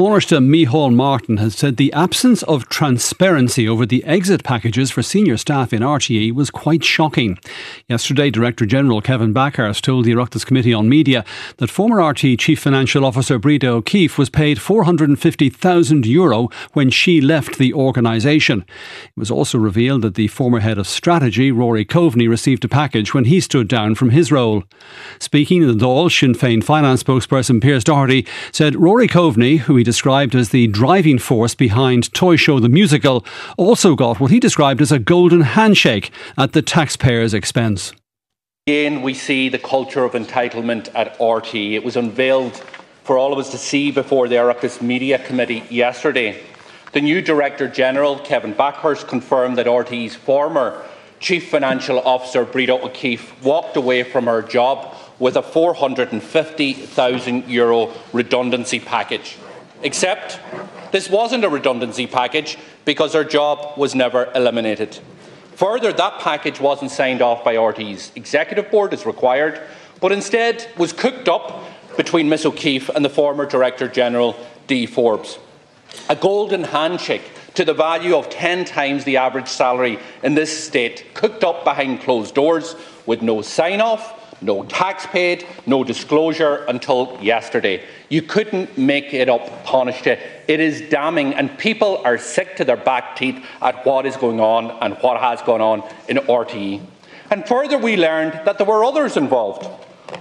Taoiseach Micheál Martin has said the absence of transparency over the exit packages for senior staff in RTE was quite shocking. Yesterday, Director General Kevin Bakhurst told the Oireachtas Committee on Media that former RTE Chief Financial Officer Breda O'Keefe was paid €450,000 Euro when she left the organisation. It was also revealed that the former head of strategy, Rory Coveney, received a package when he stood down from his role. Speaking in the Dáil, Sinn Féin finance spokesperson Pearse Doherty said Rory Coveney, who he described as the driving force behind Toy Show the Musical, also got what he described as a golden handshake at the taxpayers' expense. Again, we see the culture of entitlement at RTE. It was unveiled for all of us to see before the Oireachtas Media Committee yesterday. The new Director General, Kevin Bakhurst, confirmed that RTE's former Chief Financial Officer, Breda O'Keefe, walked away from her job with a €450,000 redundancy package. Except this wasn't a redundancy package because her job was never eliminated. Further, that package wasn't signed off by RTE's executive board as required, but instead was cooked up between Miss O'Keeffe and the former Director General, Dee Forbes. A golden handshake to the value of 10 times the average salary in this state, cooked up behind closed doors with no sign off, no tax paid, no disclosure until yesterday. You couldn't make it up, Taoiseach. It is damning, and people are sick to their back teeth at what is going on and what has gone on in RTE. And further, we learned that there were others involved.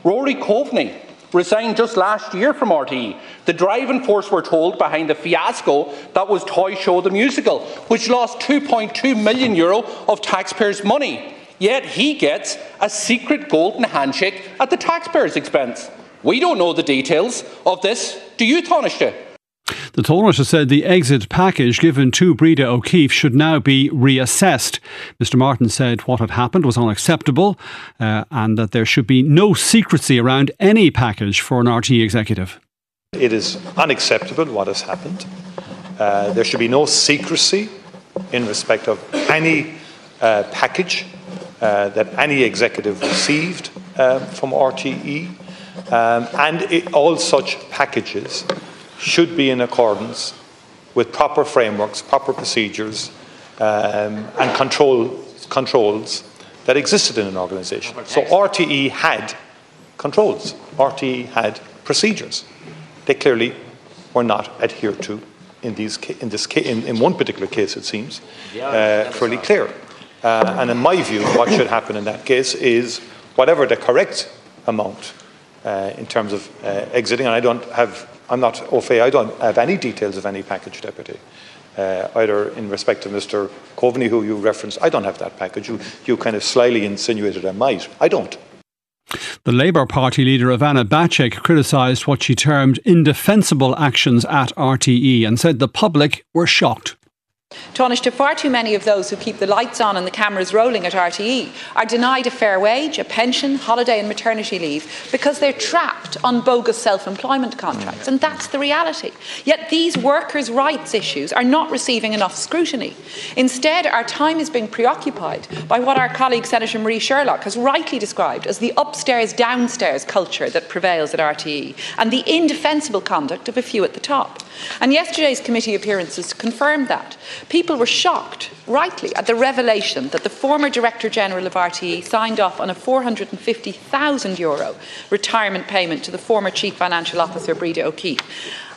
Rory Coveney resigned just last year from RTE. The driving force, we're told, behind the fiasco that was Toy Show the Musical, which lost 2.2 million euro of taxpayers' money. Yet he gets a secret golden handshake at the taxpayers' expense. We don't know the details of this. Do you, Taoiseach? The Taoiseach said the exit package given to Breda O'Keeffe should now be reassessed. Mr Martin said what had happened was unacceptable uh, and that there should be no secrecy around any package for an RTE executive. It is unacceptable what has happened. Uh, there should be no secrecy in respect of any uh, package uh, that any executive received uh, from RTE, um, and it, all such packages should be in accordance with proper frameworks, proper procedures, um, and control, controls that existed in an organisation. So RTE had controls, RTE had procedures. They clearly were not adhered to in, these, in, this, in, in one particular case, it seems, uh, fairly clear. Uh, and in my view, what should happen in that case is whatever the correct amount uh, in terms of uh, exiting, and I don't have, I'm not au fait, I don't have any details of any package deputy. Uh, either in respect to Mr. Coveney, who you referenced, I don't have that package. You, you kind of slyly insinuated I might. I don't. The Labour Party leader Ivana Bacik criticised what she termed indefensible actions at RTE and said the public were shocked. Taoiseach, far too many of those who keep the lights on and the cameras rolling at RTE are denied a fair wage, a pension, holiday and maternity leave because they're trapped on bogus self-employment contracts. And that's the reality. Yet these workers' rights issues are not receiving enough scrutiny. Instead, our time is being preoccupied by what our colleague Senator Marie Sherlock has rightly described as the upstairs-downstairs culture that prevails at RTE and the indefensible conduct of a few at the top. And yesterday's committee appearances confirmed that. People were shocked, rightly, at the revelation that the former Director General of RTE signed off on a €450,000 Euro retirement payment to the former Chief Financial Officer, Breda O'Keeffe.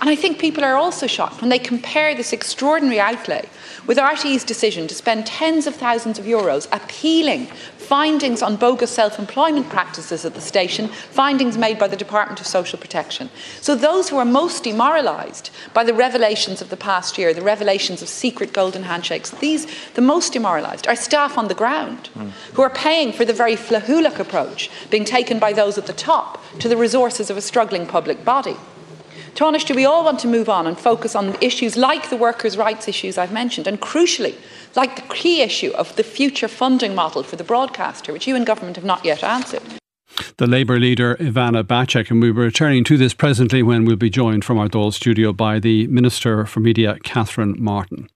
And I think people are also shocked when they compare this extraordinary outlay with RTE's decision to spend tens of thousands of euros appealing findings on bogus self-employment practices at the station, findings made by the Department of Social Protection. So those who are most demoralised by the revelations of the past year, the revelations of secret golden handshakes, these, the most demoralised, are staff on the ground mm. who are paying for the very flahoolic approach being taken by those at the top to the resources of a struggling public body. Taoiseach, do we all want to move on and focus on issues like the workers' rights issues I've mentioned, and crucially, like the key issue of the future funding model for the broadcaster, which you and government have not yet answered? The Labour leader Ivana Bacik, and we'll be returning to this presently when we'll be joined from our Dáil studio by the Minister for Media, Catherine Martin.